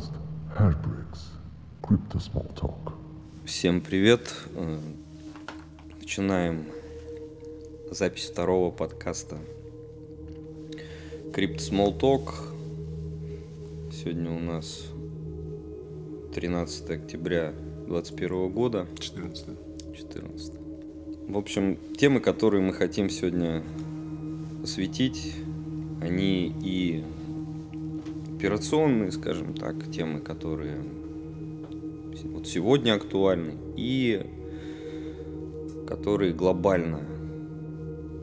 подкаст Hashbricks Crypto Small Talk. Всем привет. Э, Начинаем запись второго подкаста Crypto Small Talk. Сегодня у нас 13 октября 2021 года. 14. 14. В общем, темы, которые мы хотим сегодня осветить, они и операционные, скажем так, темы, которые вот сегодня актуальны, и которые глобально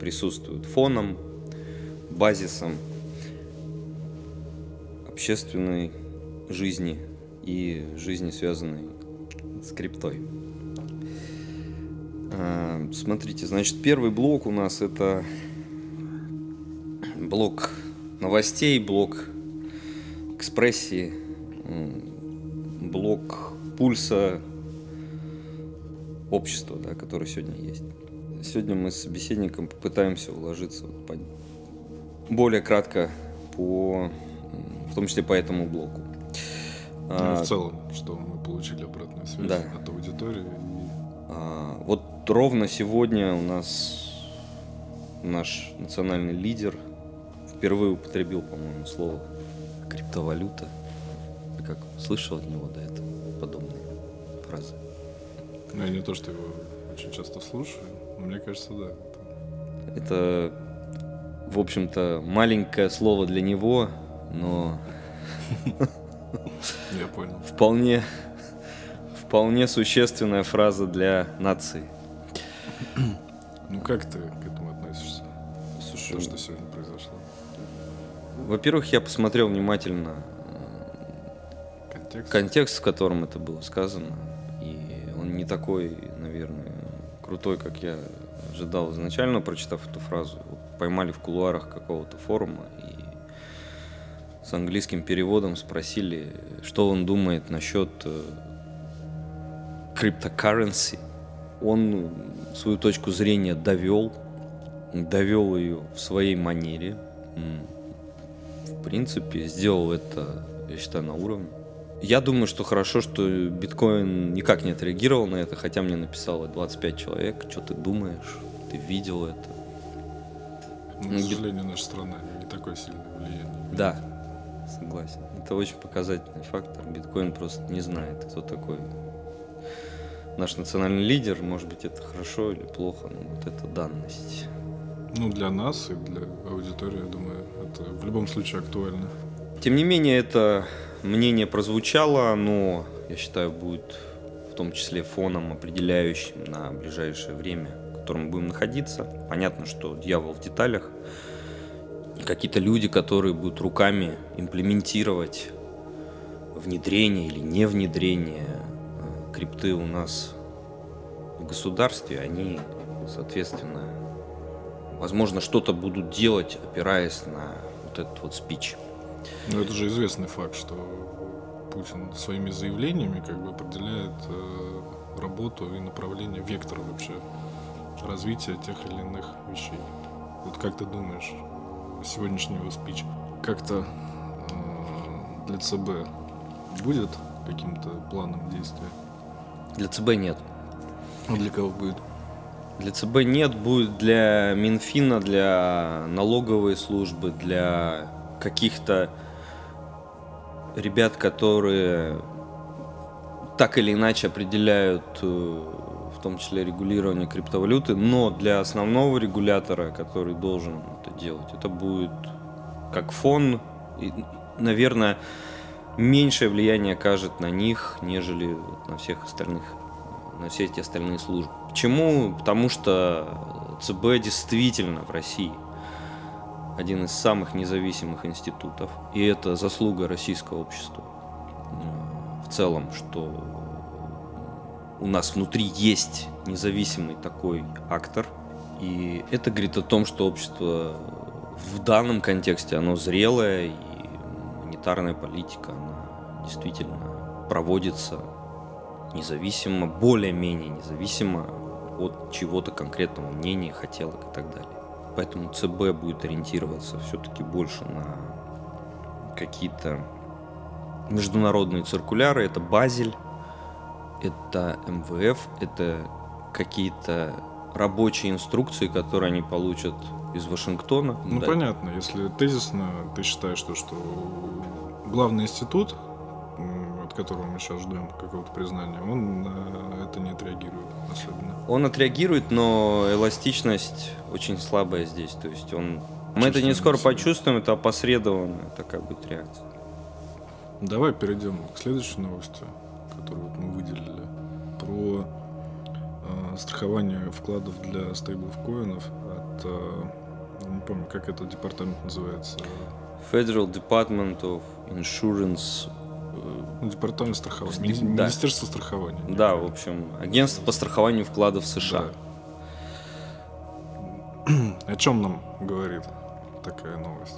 присутствуют фоном, базисом общественной жизни и жизни, связанной с криптой. А, Смотрите, значит, первый блок у нас это блок новостей, блок экспрессии, блок пульса общества, да, который сегодня есть. Сегодня мы с собеседником попытаемся уложиться по- более кратко по, в том числе по этому блоку. Ну, А, в целом, что мы получили обратную связь Да. от аудитории. А, Вот ровно сегодня у нас наш национальный лидер впервые употребил, по-моему, слово криптовалюта. Ты как слышал от него до этого подобные фразы? Ну, я не то, что его очень часто слушаю, но мне кажется, да. это- в общем-то, маленькое слово для него, но Я понял. вполне, вполне существенная фраза для нации. Ну, как ты к этому относишься? Слушай, То, что сегодня произошло. Во-первых, я посмотрел внимательно Контекст. контекст, в котором это было сказано, и он не такой, наверное, крутой, как я ожидал изначально, прочитав эту фразу. Поймали в кулуарах какого-то форума и с английским переводом спросили, что он думает насчет э, криптокарренси. Он свою точку зрения довел, довел ее в своей манере. В принципе, сделал это, я считаю, на уровне. Я думаю, что хорошо, что биткоин никак не отреагировал на это, хотя мне написало 25 человек, что ты думаешь, ты видел это. Ну, Ну, к бит- сожалению, наша страна не такое сильное влияние. имеет. Да, согласен. Это очень показательный фактор. Биткоин просто не знает, кто такой наш национальный лидер. Может быть, это хорошо или плохо, но вот это данность. Ну, для нас и для аудитории, я думаю, это в любом случае актуально. Тем не менее, это мнение прозвучало, но, я считаю, будет в том числе фоном, определяющим на ближайшее время, в котором мы будем находиться. Понятно, что дьявол в деталях. Какие-то люди, которые будут руками имплементировать внедрение или не внедрение э, крипты у нас в государстве, они, соответственно, возможно, что-то будут делать, опираясь на вот этот вот спич. Но это же известный факт, что Путин своими заявлениями как бы определяет э, работу и направление, вектор вообще развития тех или иных вещей. Вот как ты думаешь, сегодняшний его спич как-то э, для ЦБ будет каким-то планом действия? Для ЦБ нет. А для кого будет? Для ЦБ нет, будет для Минфина, для налоговой службы, для каких-то ребят, которые так или иначе определяют э, в том числе регулирование криптовалюты, но для основного регулятора, который должен это делать, это будет как фон, и, наверное, меньшее влияние окажет на них, нежели на всех остальных, на все эти остальные службы. Почему? Потому что ЦБ действительно в России один из самых независимых институтов, и это заслуга российского общества э, в целом, что у нас внутри есть независимый такой актор, и это говорит о том, что общество в данном контексте, оно зрелое, и монетарная политика, она действительно проводится независимо, более-менее независимо от чего-то конкретного мнения, хотелок и так далее. Поэтому ЦБ будет ориентироваться все-таки больше на какие-то международные циркуляры, это Базель, это МВФ, это какие-то рабочие инструкции, которые они получат из Вашингтона. Ну Да. понятно, если тезисно ты считаешь, то, что главный институт, которого мы сейчас ждем какого-то признания, он на это не отреагирует особенно. Он отреагирует, но эластичность очень слабая здесь. То есть он... Мы это не скоро почувствуем, это опосредованная такая будет реакция. Давай перейдем к следующей новости, которую мы выделили, про э, страхование вкладов для стейблкоинов от, э, не помню, как этот департамент называется, Federal Department of Insurance. Э, департамент страхования, Мини- да. Министерство страхования. Да, в общем, агентство по страхованию вкладов США. Да. О чем нам говорит такая новость?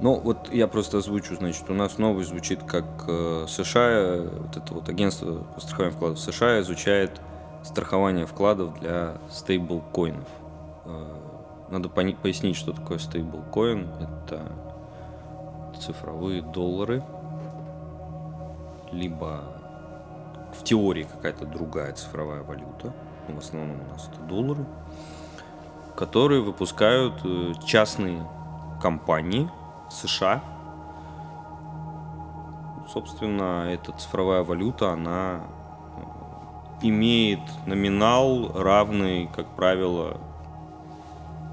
Ну, вот я просто озвучу, значит, у нас новость звучит как э, США, вот это вот агентство по страхованию вкладов США изучает страхование вкладов для стейблкоинов. Э, надо пояснить, что такое стейблкоин. Это цифровые доллары, либо в теории какая-то другая цифровая валюта, в основном у нас это доллары, которые выпускают э, частные компании США. Собственно, эта цифровая валюта, она э, имеет номинал равный, как правило,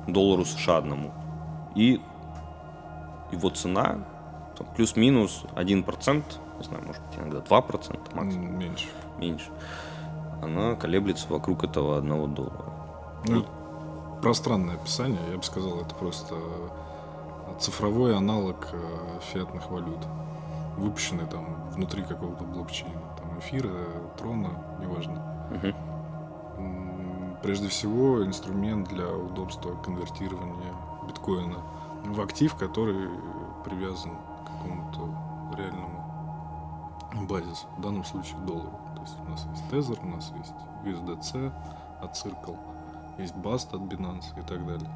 доллару США одному. И его цена плюс-минус 1%, не знаю, может быть, иногда 2% максимум, Меньше. меньше, она колеблется вокруг этого одного доллара. Ну, это пространное описание, я бы сказал, это просто цифровой аналог э, фиатных валют, выпущенный там внутри какого-то блокчейна, там эфира, трона, неважно. М, Прежде всего, инструмент для удобства конвертирования биткоина в актив, который привязан к какому-то реальному базису, в данном случае доллару. То есть у нас есть Tether, у нас есть USDC от Circle, есть BAST от Binance и так далее.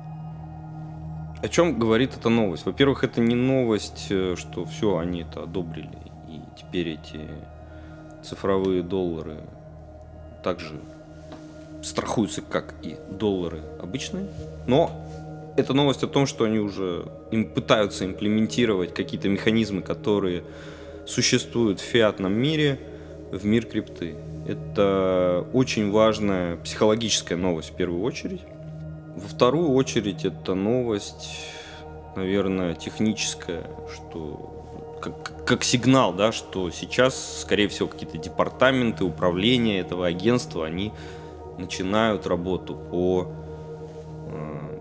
О чем говорит эта новость? Во-первых, это не новость, э, что все, они это одобрили, и теперь эти цифровые доллары также страхуются, как и доллары обычные. Но это новость о том, что они уже им пытаются имплементировать какие-то механизмы, которые существуют в фиатном мире, в мир крипты. Это очень важная психологическая новость в первую очередь. Во вторую очередь это новость, наверное, техническая, что как, как сигнал, да, что сейчас, скорее всего, какие-то департаменты, управления этого агентства, они начинают работу по э,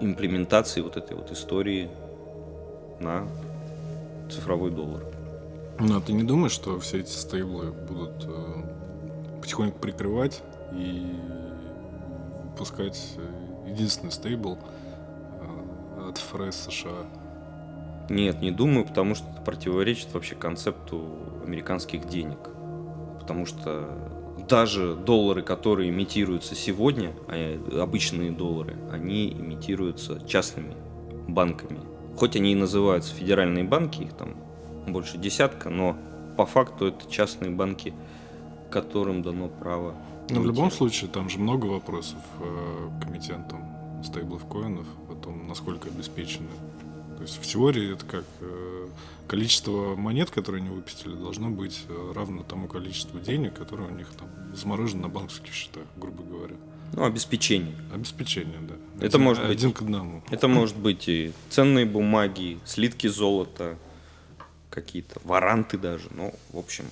имплементации вот этой вот истории на цифровой доллар. Ну, а ты не думаешь, что все эти стейблы будут э, потихоньку прикрывать и выпускать э, единственный стейбл э, от ФРС США? Нет, не думаю, потому что это противоречит вообще концепту американских денег. Потому что даже доллары, которые имитируются сегодня, а обычные доллары, они имитируются частными банками. Хоть они и называются федеральные банки, их там больше десятка, но по факту это частные банки, которым дано право. Ну, в любом случае, там же много вопросов э, к эмитентам стейблов коинов о том, насколько обеспечены. То есть в теории это как э, количество монет, которые они выпустили, должно быть э, равно тому количеству денег, которые у них там заморожены на банковских счетах, грубо говоря. Ну, обеспечение. Обеспечение, да. Это один, может быть- один к одному. Это может быть и ценные бумаги, слитки золота, какие-то варанты даже. Ну, в общем,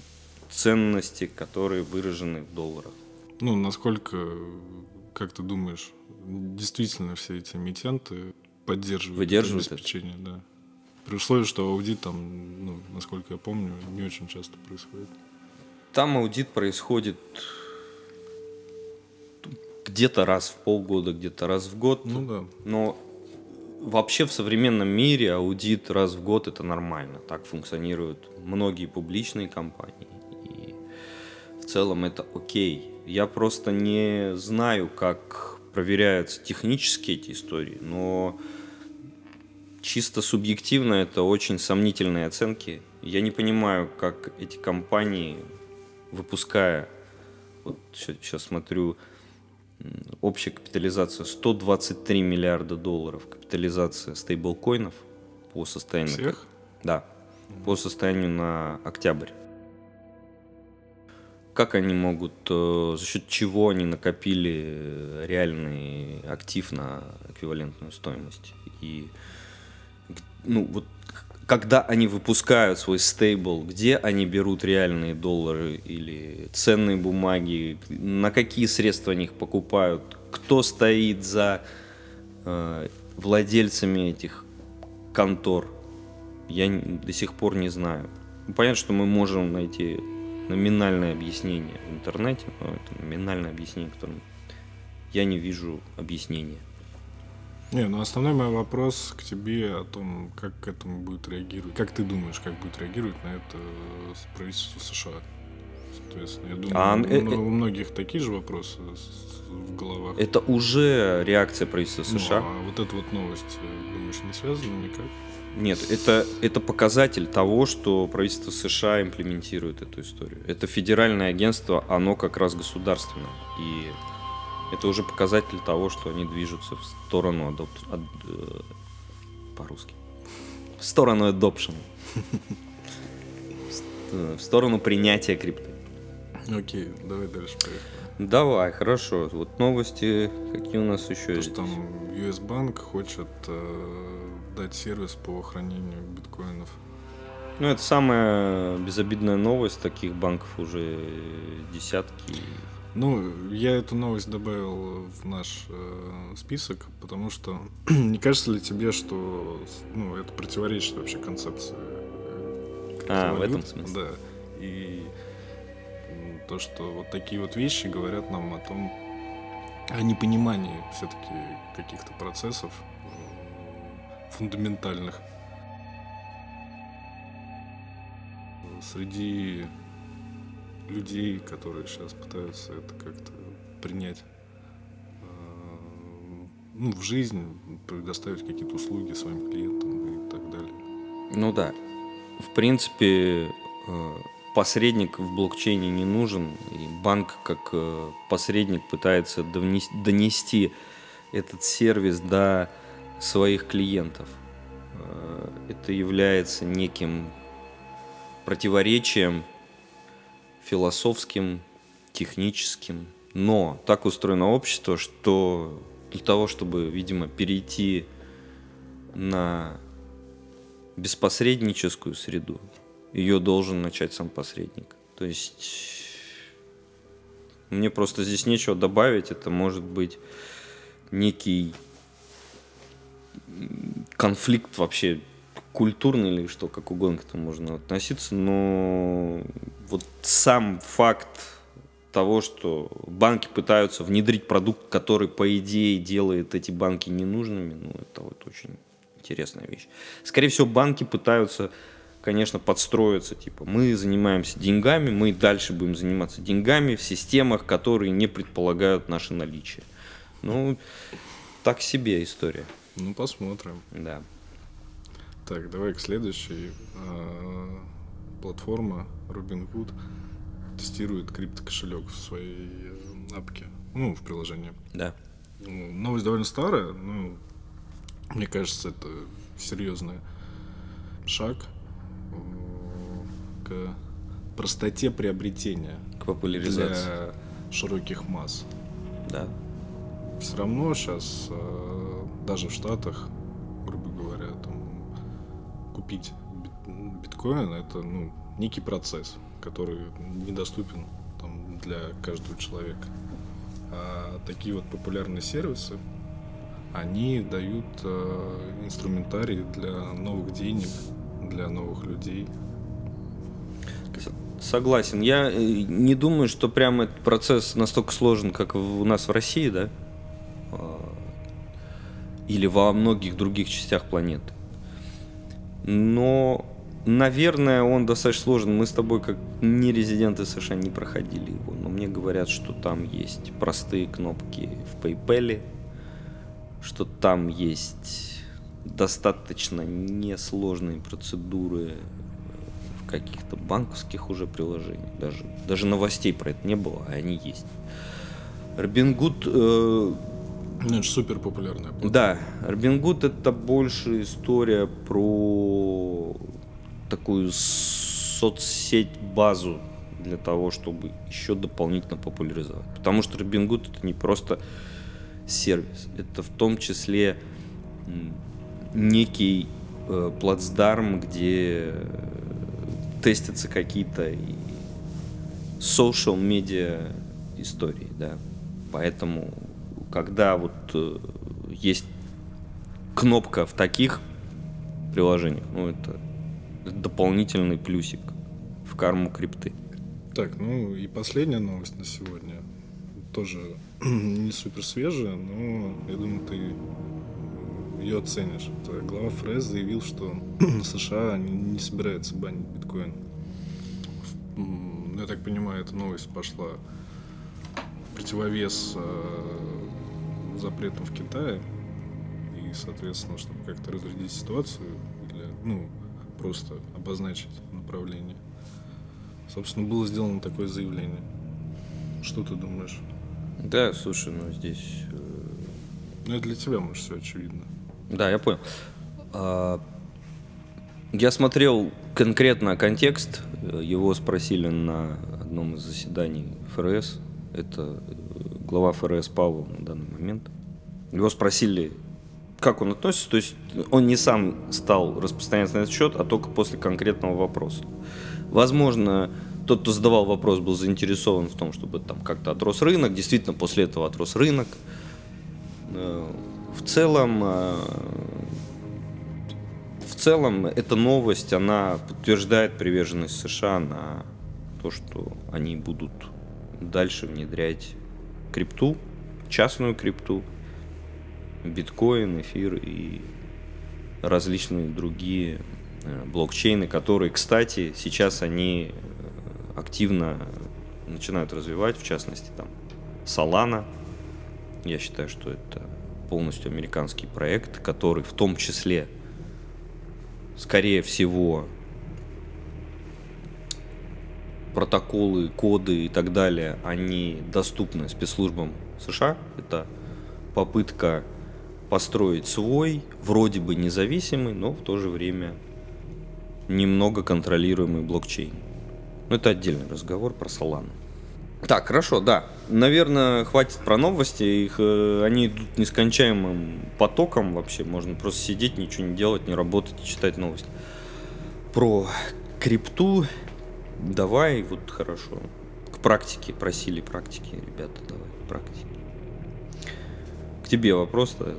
ценности, которые выражены в долларах. Ну, насколько, как ты думаешь, действительно все эти эмитенты поддерживают Выдерживают это обеспечение, да? При условии, что аудит там, ну, насколько я помню, не очень часто происходит. Там аудит происходит где-то раз в полгода, где-то раз в год. Ну да. Но вообще в современном мире аудит раз в год это нормально. Так функционируют многие публичные компании. И в целом это окей. Я просто не знаю, как проверяются технически эти истории, но чисто субъективно это очень сомнительные оценки. Я не понимаю, как эти компании, выпуская, вот сейчас смотрю, общая капитализация 123 миллиарда долларов, капитализация стейблкоинов по состоянию... Всех? Да, по состоянию на октябрь. Как они могут, э, за счет чего они накопили реальный актив на эквивалентную стоимость? И ну, вот когда они выпускают свой стейбл, где они берут реальные доллары или ценные бумаги, на какие средства они их покупают, кто стоит за э, владельцами этих контор, я до сих пор не знаю. Понятно, что мы можем найти номинальное объяснение в интернете, но это номинальное объяснение, которым я не вижу объяснения. Не, ну основной мой вопрос к тебе о том, как к этому будет реагировать. Как ты думаешь, как будет реагировать на это правительство США? Соответственно, я думаю, а, у, э, у многих такие же вопросы в головах. Это уже реакция правительства США. Ну, а вот эта вот новость, э, думаешь, не связана никак? Нет, это, это показатель того, что правительство США имплементирует эту историю. Это федеральное агентство, оно как раз государственное. И это уже показатель того, что они движутся в сторону адоп... Ад... Э, по-русски. В сторону adoption. В сторону принятия крипты. Окей, давай дальше поехали. Давай, хорошо. Вот новости, какие у нас еще То, есть? там US Bank хочет э, дать сервис по хранению биткоинов. Ну, это самая безобидная новость. Таких банков уже десятки. Ну, я эту новость добавил в наш э, список, потому что не кажется ли тебе, что ну, это противоречит вообще концепции? А, в этом смысле? Да. И то, что вот такие вот вещи говорят нам о том, о непонимании все-таки каких-то процессов э, фундаментальных. Среди людей, которые сейчас пытаются это как-то принять э, ну, в жизнь, предоставить какие-то услуги своим клиентам и так далее. Ну да. В принципе, э, посредник в блокчейне не нужен, и банк как э, посредник пытается донести этот сервис до своих клиентов. Это является неким противоречием философским, техническим. Но так устроено общество, что для того, чтобы, видимо, перейти на беспосредническую среду, ее должен начать сам посредник. То есть мне просто здесь нечего добавить. Это может быть некий конфликт вообще культурный или что, как угодно к этому можно относиться, но вот сам факт того, что банки пытаются внедрить продукт, который, по идее, делает эти банки ненужными, ну, это вот очень интересная вещь. Скорее всего, банки пытаются, конечно, подстроиться, типа, мы занимаемся деньгами, мы дальше будем заниматься деньгами в системах, которые не предполагают наше наличие. Ну, так себе история. Ну, посмотрим. Да. Так, давай к следующей. А, платформа Robinhood тестирует криптокошелек в своей э, апке, ну, в приложении. Да. Ну, новость довольно старая, ну, мне кажется, это серьезный шаг э, к простоте приобретения. К популяризации. Для широких масс. Да. Все равно сейчас, э, даже в Штатах, купить биткоин это ну, некий процесс, который недоступен там, для каждого человека. А такие вот популярные сервисы, они дают э, инструментарий для новых денег, для новых людей. Согласен. Я э, не думаю, что прямо этот процесс настолько сложен, как у нас в России, да? А, или во многих других частях планеты. Но, наверное, он достаточно сложен. Мы с тобой, как не резиденты США, не проходили его. Но мне говорят, что там есть простые кнопки в PayPal, что там есть достаточно несложные процедуры каких-то банковских уже приложений. Даже, даже новостей про это не было, а они есть. Робингуд э, это же супер популярная. да, Робин Гуд это больше история про такую соцсеть базу для того, чтобы еще дополнительно популяризовать. Потому что Робин Гуд это не просто сервис, это в том числе некий э, плацдарм, где тестятся какие-то social media истории, да. Поэтому, когда вот э, есть кнопка в таких приложениях, ну это, дополнительный плюсик в карму крипты. Так, ну и последняя новость на сегодня. Тоже не супер свежая, но я думаю, ты ее оценишь. Глава ФРС заявил, что США не, собирается банить биткоин. Я так понимаю, эта новость пошла в противовес э, запретам в Китае. И, соответственно, чтобы как-то разрядить ситуацию, или, ну, просто обозначить направление. Собственно, было сделано такое заявление. Что ты думаешь? Да, слушай, ну здесь э, Ну, это для тебя, может, все очевидно. Да, я понял. А, Я смотрел конкретно контекст. Его спросили на одном из заседаний ФРС. Это э, глава ФРС Павел на данный момент. Его спросили, как он относится. То есть он не сам стал распространяться на этот счет, а только после конкретного вопроса. Возможно, тот, кто задавал вопрос, был заинтересован в том, чтобы там как-то отрос рынок. Действительно, после этого отрос рынок. Э, В целом, э, в целом, эта новость, она подтверждает приверженность США на то, что они будут дальше внедрять крипту, частную крипту, биткоин, эфир и различные другие э, блокчейны, которые, кстати, сейчас они э, активно начинают развивать, в частности, там, Solana. Я считаю, что это полностью американский проект, который в том числе, скорее всего, протоколы, коды и так далее, они доступны спецслужбам США. Это попытка построить свой, вроде бы независимый, но в то же время немного контролируемый блокчейн. Но это отдельный разговор про Solana. Так, хорошо, да. Наверное, хватит про новости. Их, э, они идут нескончаемым потоком вообще. Можно просто сидеть, ничего не делать, не работать и читать новости. Про крипту давай, вот хорошо. К практике, просили практики, ребята, давай, к практике. К тебе вопрос. да,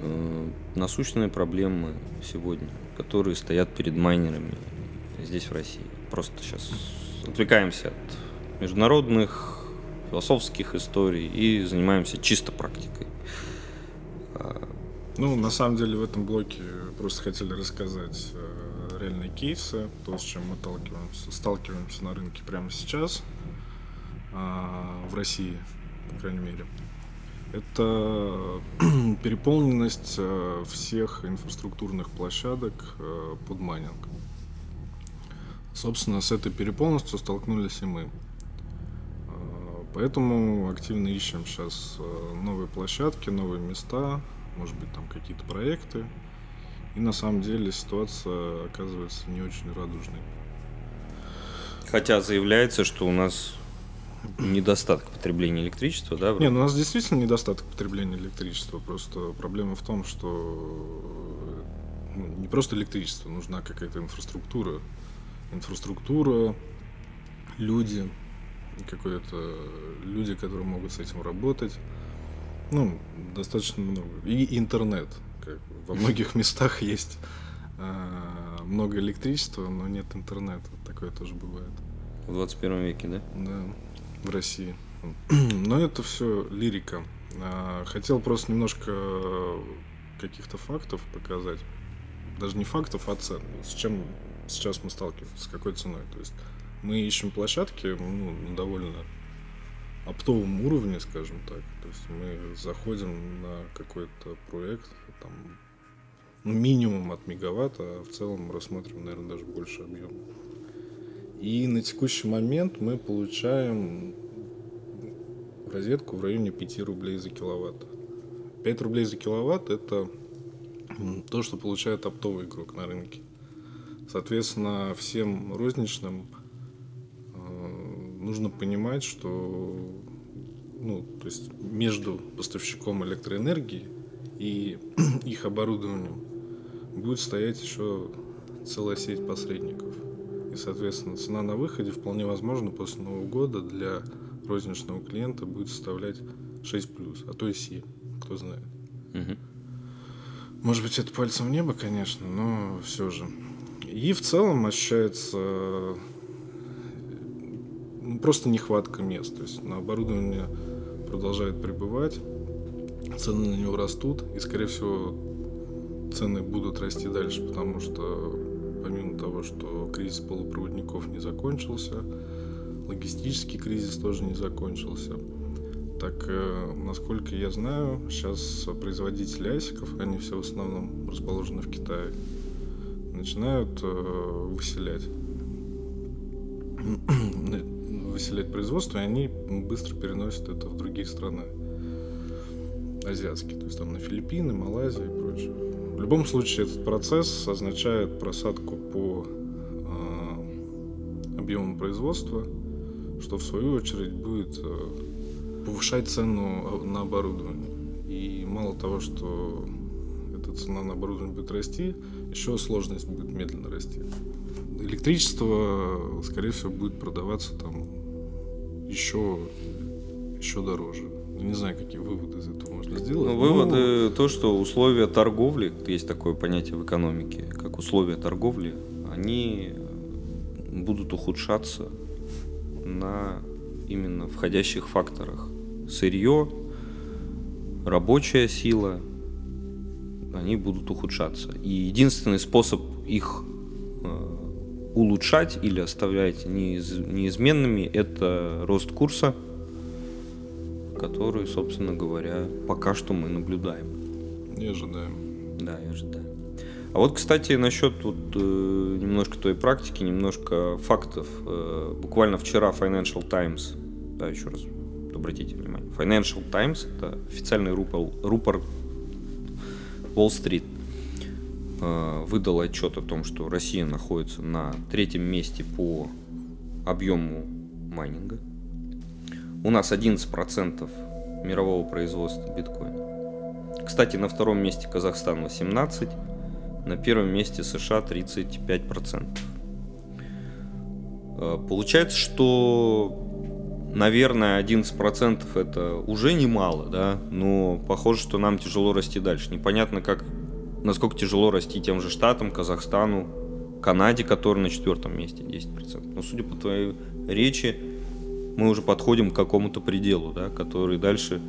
э, Насущные проблемы сегодня, которые стоят перед майнерами здесь, в России. Просто сейчас отвлекаемся от международных философских историй и занимаемся чисто практикой. Ну, на самом деле, в этом блоке просто хотели рассказать э, реальные кейсы, то, с чем мы сталкиваемся, сталкиваемся на рынке прямо сейчас, а, в России, по крайней мере. Это переполненность э, всех инфраструктурных площадок э, под майнинг. Собственно, с этой переполненностью столкнулись и мы. Э, Поэтому активно ищем сейчас э, новые площадки, новые места, может быть, там какие-то проекты. И на самом деле ситуация оказывается не очень радужной. Хотя заявляется, что у нас недостаток потребления электричества, да? вроде? Не, ну у нас действительно недостаток потребления электричества. Просто проблема в том, что ну, не просто электричество, нужна какая-то инфраструктура. Инфраструктура, люди, какое-то люди, которые могут с этим работать. Ну, достаточно много. И интернет. Как во многих местах есть а, много электричества, но нет интернета. Такое тоже бывает. В 21 веке, да? Да, в России. Но это все лирика. А, Хотел просто немножко каких-то фактов показать. Даже не фактов, а цен. С чем сейчас мы сталкиваемся, с какой ценой. То есть мы ищем площадки ну, на довольно оптовом уровне, скажем так. То есть мы заходим на какой-то проект, там минимум от мегаватта, а в целом рассмотрим, наверное, даже больше объема. И на текущий момент мы получаем розетку в районе 5 рублей за киловатт. 5 рублей за киловатт – это то, что получает оптовый игрок на рынке. Соответственно, всем розничным э, нужно понимать, что ну, то есть между поставщиком электроэнергии и их оборудованием будет стоять еще целая сеть посредников. И, соответственно, цена на выходе вполне возможно после Нового года для розничного клиента будет составлять 6 плюс, а то и 7, кто знает. Мгм. Может быть, это пальцем в небо, конечно, но все же. И в целом ощущается просто нехватка мест. То есть на оборудование продолжает прибывать, цены на него растут, и, скорее всего, цены будут расти дальше, потому что помимо того, что кризис полупроводников не закончился, логистический кризис тоже не закончился. Так, э, насколько я знаю, сейчас производители айсиков, они все в основном расположены в Китае, начинают э, выселять выселять производство, и они быстро переносят это в другие страны азиатские, то есть там на Филиппины, Малайзию и прочее. В любом случае этот процесс означает просадку по э, объемам производства, что в свою очередь будет э, повышать цену на оборудование. И мало того, что эта цена на оборудование будет расти, еще сложность будет медленно расти. Электричество, скорее всего, будет продаваться там еще, еще дороже. Не знаю, какие выводы из этого можно сделать. Ну, выводы то, что условия торговли, есть такое понятие в экономике, как условия торговли, они будут ухудшаться на именно входящих факторах. Сырье, рабочая сила, они будут ухудшаться. И единственный способ их э, улучшать или оставлять неиз- неизменными, это рост курса, который, собственно говоря, пока что мы наблюдаем. Не ожидаем. Да, я ожидаю. А вот, кстати, насчет вот, э, немножко твоей практики, немножко фактов. Э, буквально вчера Financial Times, да, еще раз обратите внимание, Financial Times это официальный рупор, рупор Уолл-стрит, э, выдал отчет о том, что Россия находится на третьем месте по объему майнинга. У нас 11% мирового производства биткоина. Кстати, на втором месте Казахстан 18, на первом месте США 35%. Э, Получается, что, наверное, 11% это уже немало, да, но похоже, что нам тяжело расти дальше. Непонятно, как, насколько тяжело расти тем же Штатам, Казахстану, Канаде, который на четвертом месте 10%. Но судя по твоей речи, мы уже подходим к какому-то пределу, да, который дальше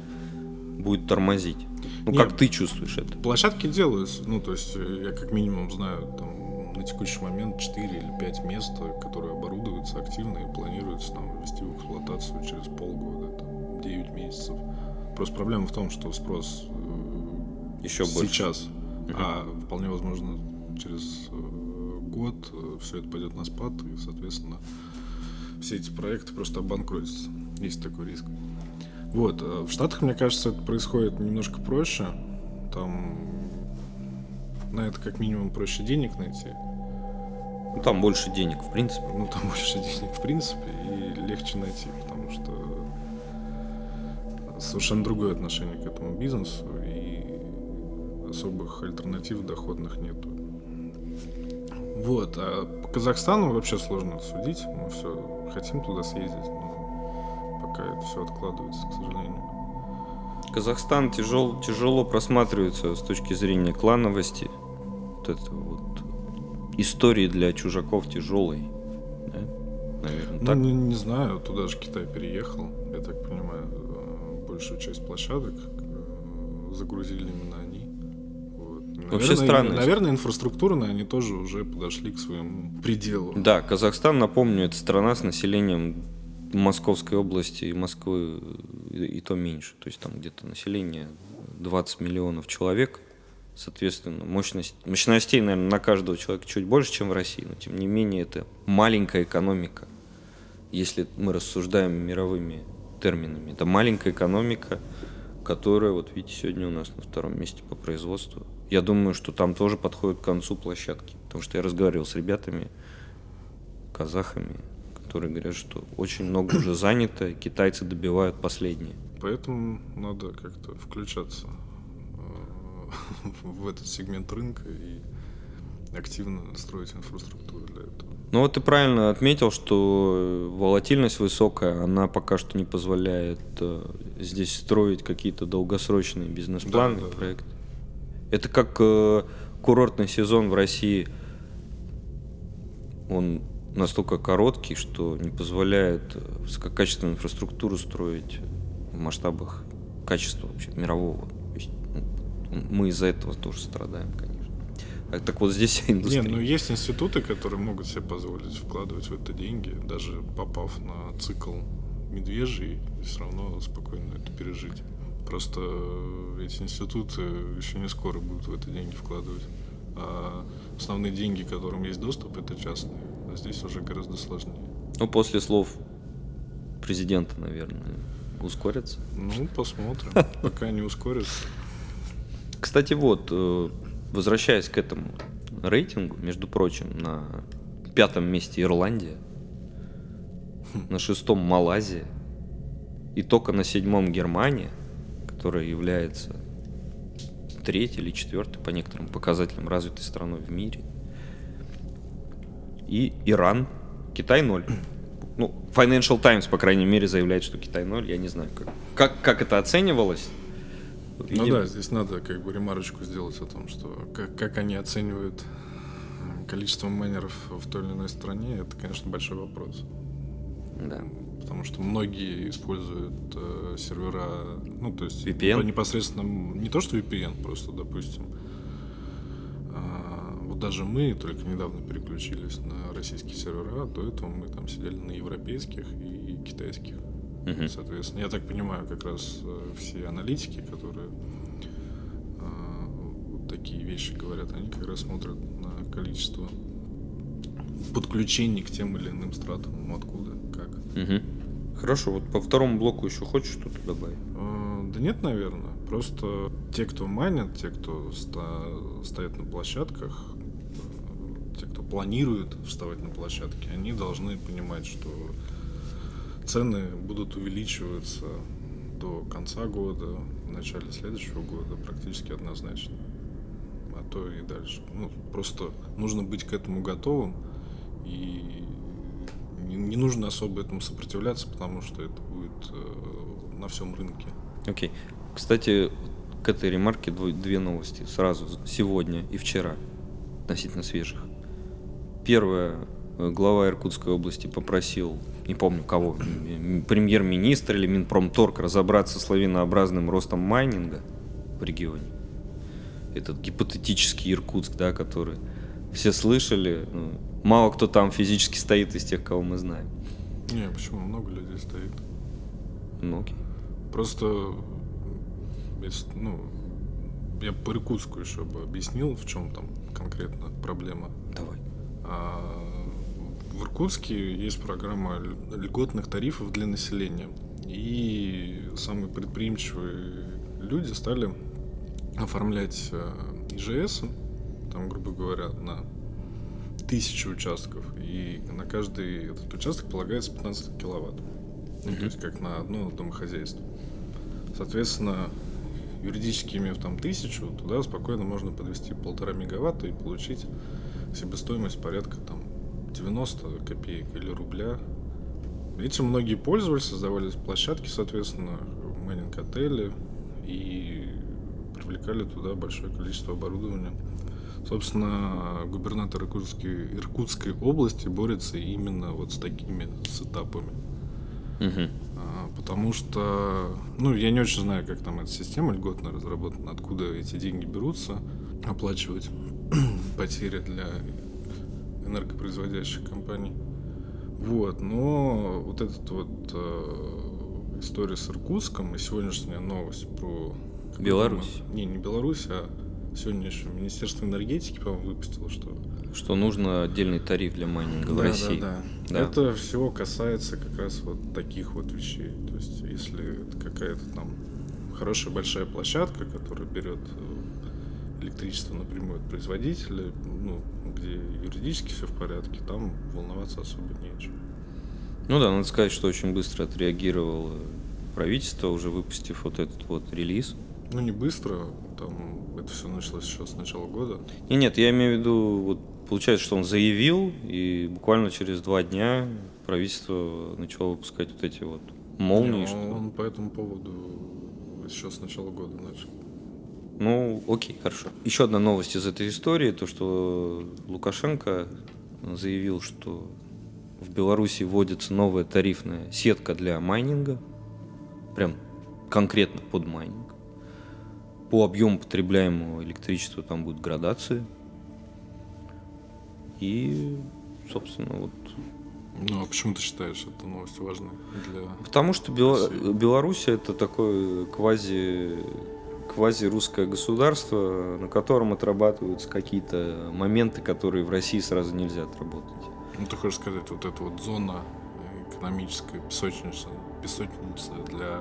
будет тормозить. Ну, Не, как ты чувствуешь это? Площадки делаются, ну, то есть э, я как минимум знаю там на текущий момент 4 или 5 мест, которые оборудуются активно и планируется там ввести в эксплуатацию через полгода, там, 9 месяцев. Просто проблема в том, что спрос э, Еще больше. сейчас, а вполне возможно через э, год все это пойдет на спад, и, соответственно, все эти проекты просто обанкротятся. Есть такой риск. Вот, э, в Штатах, мне кажется, это происходит немножко проще. Там на это как минимум проще денег найти. Ну, там больше денег, в принципе. Ну, там больше денег, в принципе, и легче найти, потому что совершенно другое отношение к этому бизнесу, и особых альтернатив доходных нету. Вот, а по Казахстану вообще сложно судить. Мы все хотим туда съездить, но пока это все откладывается, к сожалению. Казахстан тяжел, тяжело просматривается с точки зрения клановости. Вот это вот истории для чужаков тяжелой. Да? Наверное, Ну, так. не, не знаю, туда же Китай переехал, я так понимаю, э, большую часть площадок э, загрузили именно. Вообще странно. Наверное, инфраструктурно они тоже уже подошли к своему пределу. Да, Казахстан, напомню, это страна с населением Московской области и Москвы и то меньше. То есть там где-то население 20 миллионов человек. Соответственно, мощность, мощностей, наверное, на каждого человека чуть больше, чем в России, но тем не менее это маленькая экономика. Если мы рассуждаем мировыми терминами, это маленькая экономика, которая, вот видите, сегодня у нас на втором месте по производству. Я думаю, что там тоже подходит к концу площадки, потому что я разговаривал с ребятами, казахами, которые говорят, что очень много уже занято, и китайцы добивают последние. Поэтому надо как-то включаться э, в этот сегмент рынка и активно строить инфраструктуру для этого. Ну вот ты правильно отметил, что волатильность высокая, она пока что не позволяет э, здесь строить какие-то долгосрочные бизнес-планы, да, да. проекты. Это как э, курортный сезон в России. Он настолько короткий, что не позволяет э, высококачественную инфраструктуру строить в масштабах качества вообще мирового. Есть, ну, мы из-за этого тоже страдаем, конечно. А так вот здесь вся индустрия. Не, ну есть институты, которые могут себе позволить вкладывать в это деньги, даже попав на цикл медвежий, все равно спокойно это пережить. Просто э, эти институты еще не скоро будут в это деньги вкладывать. А основные деньги, к которым есть доступ, это частные. А здесь уже гораздо сложнее. Ну, после слов президента, наверное, ускорится. Ну, посмотрим. Пока не ускорится. Кстати, вот, э, возвращаясь к этому рейтингу, между прочим, на пятом месте Ирландия, на шестом Малайзия, и только на седьмом Германия, которая является третьей или четвертой по некоторым показателям развитой страной в мире. И Иран, Китай ноль. Ну, Financial Times, по крайней мере, заявляет, что Китай ноль. Я не знаю, как, как, как это оценивалось. Ну Видимо- да, здесь надо как бы ремарочку сделать о том, что как, как они оценивают количество майнеров в той или иной стране, это, конечно, большой вопрос. Да. Потому что многие используют э, сервера, ну, то есть VPN? по- непосредственно, не то что VPN, просто, допустим, а, вот даже мы только недавно переключились на российские сервера, а до этого мы там сидели на европейских и китайских. Мгм. Соответственно, я так понимаю, как раз э, все аналитики, которые э, вот такие вещи говорят, они как раз смотрят на количество подключений к тем или иным стратам, откуда, как. Мгм. Хорошо, вот по второму блоку еще хочешь что-то добавить? Э, Да нет, наверное. Просто те, кто майнят, те, кто ста- стоят на площадках, э, те, кто планирует вставать на площадке, они должны понимать, что цены будут увеличиваться до конца года, в начале следующего года практически однозначно. А то и дальше. Ну, просто нужно быть к этому готовым и не, не нужно особо этому сопротивляться, потому что это будет э, на всем рынке. Окей. Кстати, к этой ремарке две новости сразу, сегодня и вчера, относительно свежих. Первое, э, глава Иркутской области попросил, не помню кого, премьер-министр или Минпромторг разобраться с лавинообразным ростом майнинга в регионе. Этот гипотетический Иркутск, да, который все слышали, ну, мало кто там физически стоит из тех, кого мы знаем. Не, почему много людей стоит? Ну, окей. Просто, ну, я по Иркутску еще бы объяснил, в чем там конкретно проблема. Давай. А, В Иркутске есть программа ль- льготных тарифов для населения. И самые предприимчивые люди стали оформлять э, ИЖС, там, грубо говоря, на тысячу участков. И на каждый этот участок полагается 15 киловатт. Ну, то есть как на одно домохозяйство. Соответственно, юридически имев там тысячу, туда спокойно можно подвести полтора мегаватта и получить себестоимость порядка там 90 копеек или рубля. Этим многие пользовались, создавались площадки, соответственно, майнинг-отели и привлекали туда большое количество оборудования. Собственно, губернатор Иркутской, Иркутской области борется именно вот с такими сетапами. Мгм. А, Потому что, ну, я не очень знаю, как там эта система льготно разработана, откуда эти деньги берутся, оплачивать потери для энергопроизводящих компаний. Вот, но вот этот вот э, история с Иркутском и сегодняшняя новость про... Беларусь. Не, не Беларусь, а сегодня еще Министерство энергетики, по-моему, выпустило, что Что нужно отдельный тариф для майнинга в Да, России. Да, да. Да. Это всего касается как раз вот таких вот вещей. То есть, если это какая-то там хорошая большая площадка, которая берет э, электричество напрямую от производителя, ну, где юридически все в порядке, там волноваться особо нечего. Ну да, надо сказать, что очень быстро отреагировало правительство, уже выпустив вот этот вот релиз. Ну, не быстро, там это все началось еще с начала года. И нет, я имею в виду, вот получается, что он заявил, и буквально через два дня правительство начало выпускать вот эти вот молнии. Не, что- он по этому поводу еще с начала года начал. Ну, окей, хорошо. Еще одна новость из этой истории, то, что Лукашенко заявил, что в Беларуси вводится новая тарифная сетка для майнинга, прям конкретно под майнинг. По объему потребляемого электричества там будут градации. И, собственно, вот Ну, а почему ты считаешь эту новость важной для... Потому что России. Беларусь это такое квази квази русское государство, на котором отрабатываются какие-то моменты, которые в России сразу нельзя отработать. Ну, ты хочешь сказать, вот эта вот зона экономическая песочница, песочница для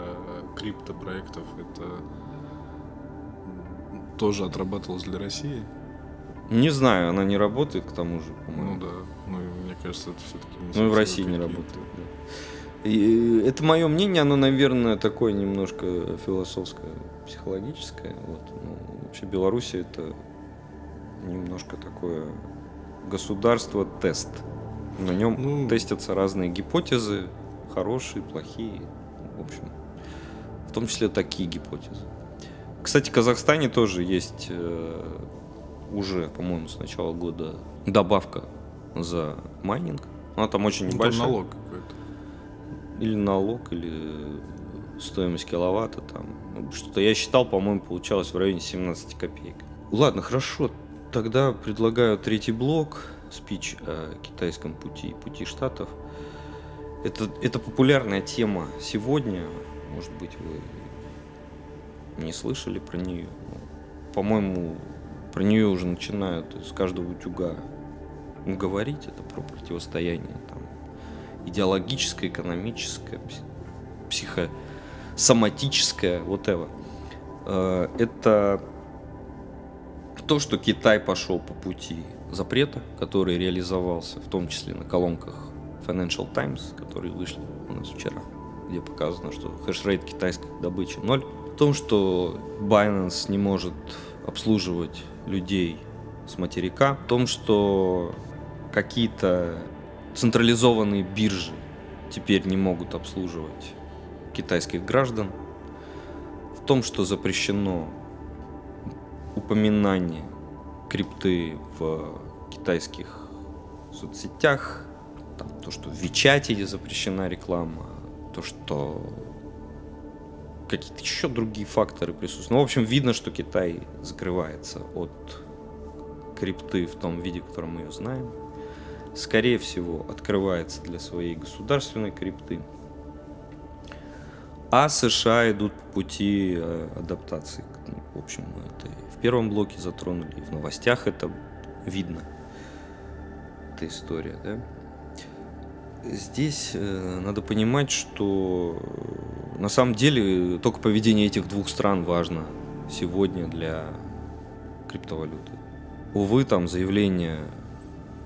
криптопроектов, это тоже отрабатывалось для России? Не знаю, она не работает, к тому же, Ну по-моему. да, ну мне кажется, это все-таки... Ну и в России не работает. да. И это мое мнение, оно, наверное, такое немножко философское, психологическое. Вот. Ну, вообще Беларусь это немножко такое государство-тест. На нем Ну. тестятся разные гипотезы, хорошие, плохие. В общем, в том числе такие гипотезы. Кстати, в Казахстане тоже есть э, уже, по-моему, с начала года добавка за майнинг. Она там очень Ну, там небольшая. налог какой-то. Или налог, или стоимость киловатта там. Ну, Что-то я считал, по-моему, получалось в районе 17 копеек. Ладно, хорошо. Тогда предлагаю третий блок, спич о китайском пути, пути штатов. Это, это популярная тема сегодня. Может быть, вы не слышали про нее. По-моему, про нее уже начинают с каждого утюга ну, говорить. Это про противостояние там, идеологическое, экономическое, психосоматическое, вот э, Это то, что Китай пошел по пути запрета, который реализовался, в том числе на колонках Financial Times, которые вышли у нас вчера, где показано, что хешрейт китайской добычи ноль том, что Binance не может обслуживать людей с материка. В том, что какие-то централизованные биржи теперь не могут обслуживать китайских граждан. В том, что запрещено упоминание крипты в китайских соцсетях, там, то, что в Вичате запрещена реклама, то, что какие-то еще другие факторы присутствуют. Ну, в общем, видно, что Китай закрывается от крипты в том виде, в котором мы ее знаем. Скорее всего, открывается для своей государственной крипты. А США идут по пути э, адаптации. Ну, В общем, мы это и в первом блоке затронули, и в новостях это видно. Эта история, да? Здесь э, надо понимать, что э, на самом деле только поведение этих двух стран важно сегодня для криптовалюты. Увы, там заявление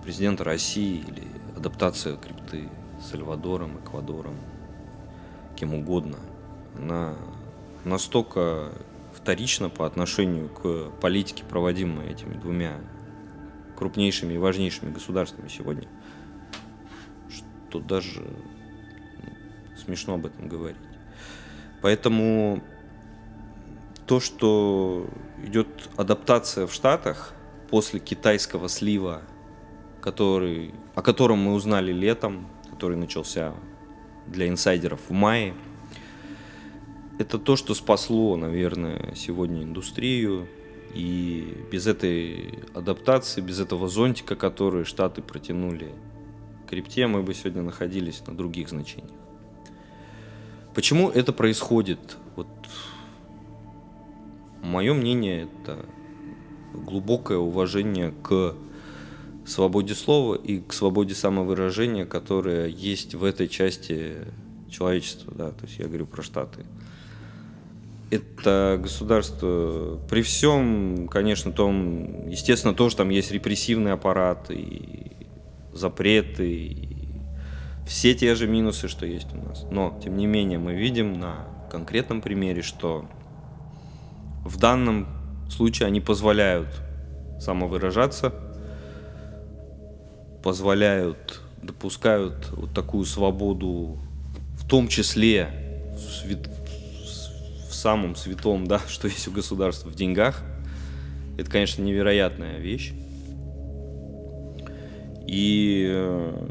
президента России или адаптация крипты с Сальвадором, Эквадором, кем угодно, она настолько вторична по отношению к политике, проводимой этими двумя крупнейшими и важнейшими государствами сегодня, что даже ну, смешно об этом говорить. Поэтому то, что идет адаптация в Штатах после китайского слива, который, о котором мы узнали летом, который начался для инсайдеров в мае, это то, что спасло, наверное, сегодня индустрию. И без этой адаптации, без этого зонтика, который Штаты протянули к крипте, мы бы сегодня находились на других значениях. Почему это происходит? Вот мое мнение это глубокое уважение к свободе слова и к свободе самовыражения, которая есть в этой части человечества, да, то есть я говорю про Штаты. Это государство при всем, конечно, том, естественно, тоже там есть репрессивный аппарат и запреты, и все те же минусы, что есть у нас. Но, тем не менее, мы видим на конкретном примере, что в данном случае они позволяют самовыражаться, позволяют, допускают вот такую свободу, в том числе в, свят... в самом святом, да, что есть у государства, в деньгах. Это, конечно, невероятная вещь. И э,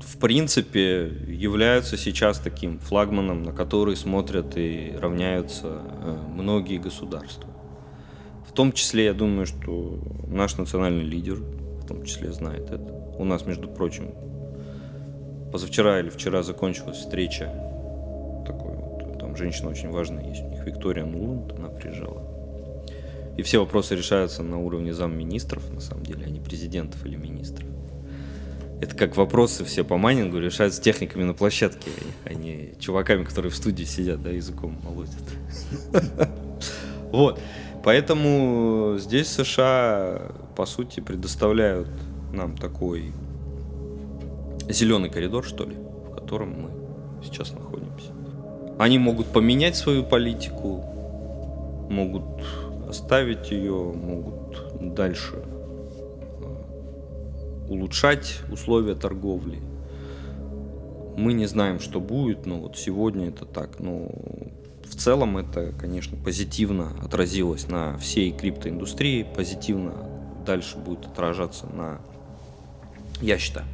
в принципе являются сейчас таким флагманом, на который смотрят и равняются э, многие государства. В том числе, я думаю, что наш национальный лидер в том числе знает это. У нас, между прочим, позавчера или вчера закончилась встреча такой вот, там женщина очень важная есть у них, Виктория Нуланд, она приезжала. И все вопросы решаются на уровне замминистров, на самом деле, а не президентов или министров. Это как вопросы все по майнингу решаются техниками на площадке, а не чуваками, которые в студии сидят, да, языком молотят. Вот. Поэтому здесь США, по сути, предоставляют нам такой зеленый коридор, что ли, в котором мы сейчас находимся. Они могут поменять свою политику, могут оставить ее, могут дальше улучшать условия торговли. Мы не знаем, что будет, но вот сегодня это так. Но в целом это, конечно, позитивно отразилось на всей криптоиндустрии, позитивно дальше будет отражаться на, я считаю,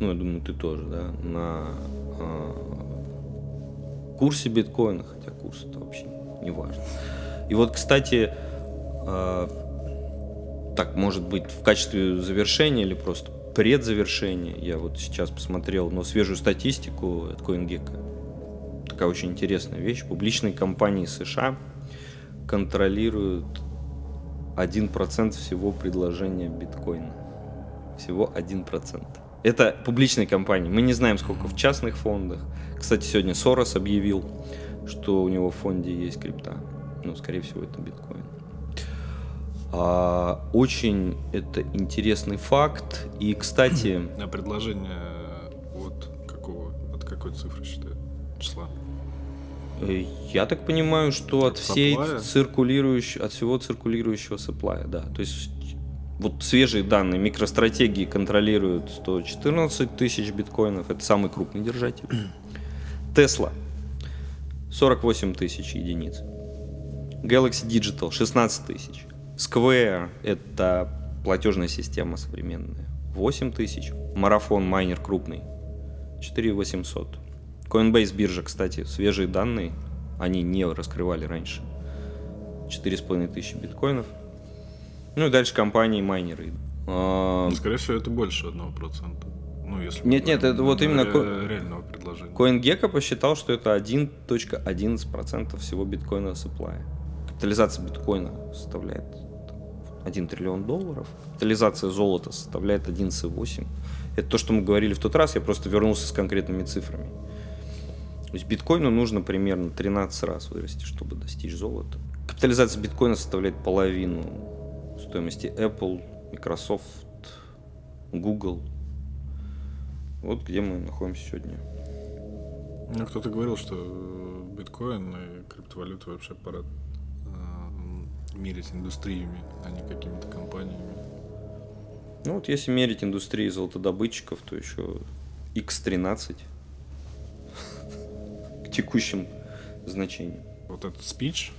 ну, я думаю, ты тоже, да, на э, курсе биткоина, хотя курс это вообще не важно. И вот, кстати, э, так, может быть, в качестве завершения или просто предзавершения, я вот сейчас посмотрел, но свежую статистику от CoinGecko. Такая очень интересная вещь. Публичные компании США контролируют 1% всего предложения биткоина. Всего 1%. Это публичные компании. Мы не знаем, сколько в частных фондах. Кстати, сегодня Сорос объявил, что у него в фонде есть крипта. Ну, скорее всего, это биткоин. А, очень это интересный факт. И, кстати... А предложение от какого, от какой цифры считают? Числа? Э, я так понимаю, что от, от всей циркулирующей, от всего циркулирующего supply, да. То есть вот свежие данные микростратегии контролируют 114 тысяч биткоинов, это самый крупный держатель. Tesla 48 тысяч единиц. Galaxy Digital 16 тысяч. Square — это платежная система современная. 8 тысяч. Марафон майнер крупный. 4 800. Coinbase биржа, кстати, свежие данные. Они не раскрывали раньше. 4,5 тысячи биткоинов. Ну и дальше компании майнеры. А... Ну, скорее всего, это больше 1%. Ну, если нет, нет, это вот именно ре- реального предложения. CoinGecko посчитал, что это 1.11% всего биткоина supply. Капитализация биткоина составляет 1 триллион долларов. Капитализация золота составляет 11,8. Это то, что мы говорили в тот раз, я просто вернулся с конкретными цифрами. То есть биткоину нужно примерно 13 раз вырасти, чтобы достичь золота. Капитализация биткоина составляет половину стоимости Apple, Microsoft, Google. Вот где мы находимся сегодня. Ну, кто-то говорил, что биткоин и криптовалюта вообще пора мерить индустриями, а не какими-то компаниями. Ну вот если мерить индустрией золотодобытчиков, то еще X13 к текущим значениям. Вот этот спич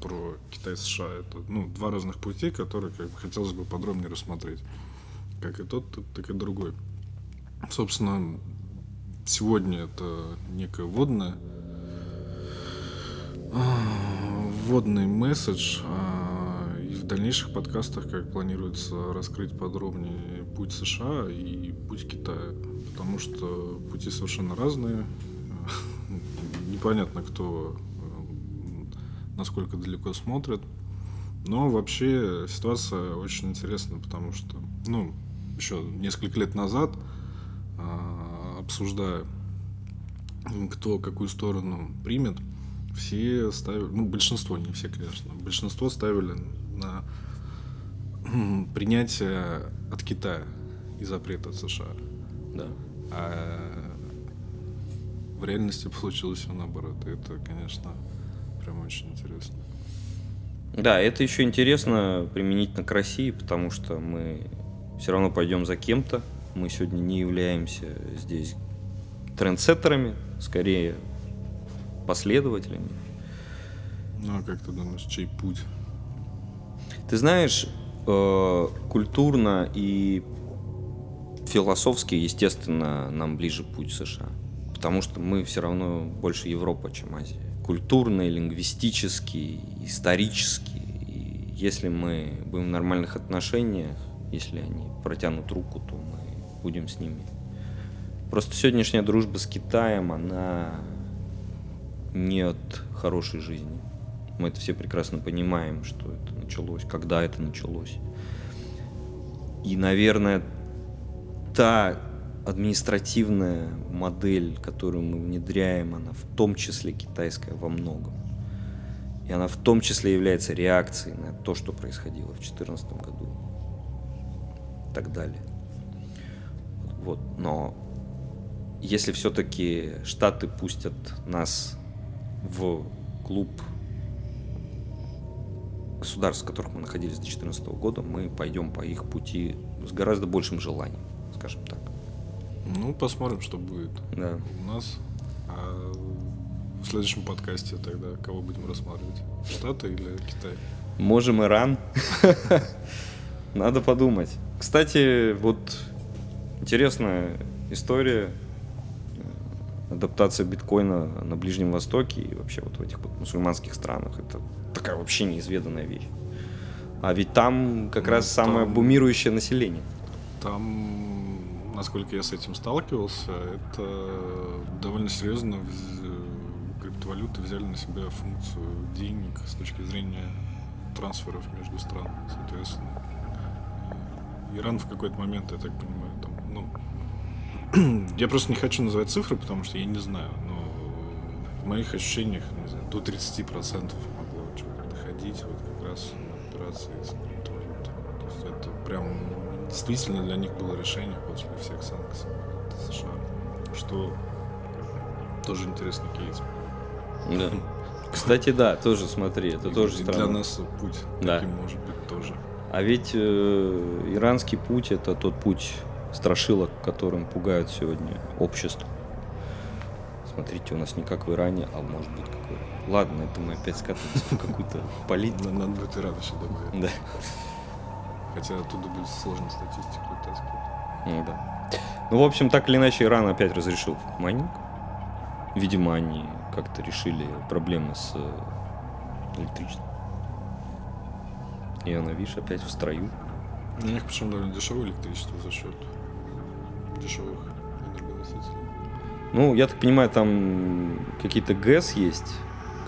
про Китай США, это ну, два разных пути, которые как бы, хотелось бы подробнее рассмотреть. Как и тот, так и другой. Собственно, сегодня это некое вводное вводный месседж. А, и в дальнейших подкастах, как планируется раскрыть подробнее путь США и путь Китая. Потому что пути совершенно разные. Непонятно, кто насколько далеко смотрит. Но вообще ситуация очень интересная, потому что, ну, еще несколько лет назад, а, обсуждая, кто какую сторону примет, все ставили, ну, большинство, не все, конечно, большинство ставили на принятие от Китая и запрет от США. Да. А в реальности получилось все наоборот. И это, конечно, прям очень интересно. Да, это еще интересно применительно к России, потому что мы все равно пойдем за кем-то. Мы сегодня не являемся здесь трендсеттерами, скорее последователями. Ну, а как ты думаешь, чей путь? Ты знаешь, э, культурно и философски, естественно, нам ближе путь США. Потому что мы все равно больше Европа, чем Азия. Культурно, лингвистически, исторически. И если мы будем в нормальных отношениях, если они протянут руку, то мы будем с ними. Просто сегодняшняя дружба с Китаем, она не от хорошей жизни. Мы это все прекрасно понимаем, что это началось, когда это началось. И, наверное, та административная модель, которую мы внедряем, она в том числе китайская во многом. И она в том числе является реакцией на то, что происходило в 2014 году. И так далее. Вот. Но если все-таки Штаты пустят нас в клуб государств, в которых мы находились до 2014 года, мы пойдем по их пути с гораздо большим желанием, скажем так. Ну, посмотрим, что будет Да. у нас. А в следующем подкасте тогда кого будем рассматривать? Штаты или Китай? Можем Иран. Надо подумать. Кстати, вот интересная история адаптация биткоина на Ближнем Востоке и вообще вот в этих вот мусульманских странах. Это такая вообще неизведанная вещь. А ведь там как Ну, раз самое там- бумирующее население. Там, насколько я с этим сталкивался, это довольно серьезно криптовалюты взяли на себя функцию денег с точки зрения трансферов между странами, соответственно. Иран в какой-то момент, я так понимаю, там, ну, я просто не хочу называть цифры, потому что я не знаю, но в моих ощущениях, не знаю, до 30% могло что-то доходить вот как раз на операции с криптовалютой. То есть это прям действительно для них было решение после всех санкций от США, что тоже интересный кейс. Да. Кстати, да, тоже смотри, это И- тоже и странно. для нас путь Да. таким может быть тоже. А ведь э, иранский путь это тот путь страшилок, которым пугают сегодня общество. Смотрите, у нас не как в Иране, а может быть как в Иране. Ладно, это мы опять скатываемся в какую-то политику. Надо будет Иран еще добавить. Да. Хотя оттуда будет сложно статистику вытаскивать. Ну да. Ну, в общем, так или иначе, Иран опять разрешил майнинг. Видимо, они как-то решили проблемы с э, электричеством. И она, видишь, опять в строю. У них причем довольно дешевое электричество за счет дешевых энергоносителей. Ну, я так понимаю, там какие-то ГЭС есть,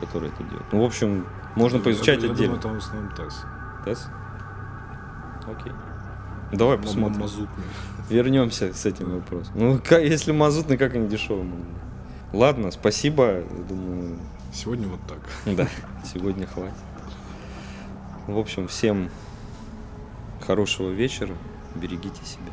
которые это делают. Ну, в общем, можно Я- поизучать я, отдельно. думаю, там в основном ТЭС. ТЭС? Окей. Давай М- посмотрим. Мазутный. Вернемся с этим вопросом. Ну, если мазутный, как они дешевые могут быть? Ладно, спасибо. Я Думаю, Сегодня вот так. да, сегодня хватит. В общем, всем хорошего вечера. Берегите себя.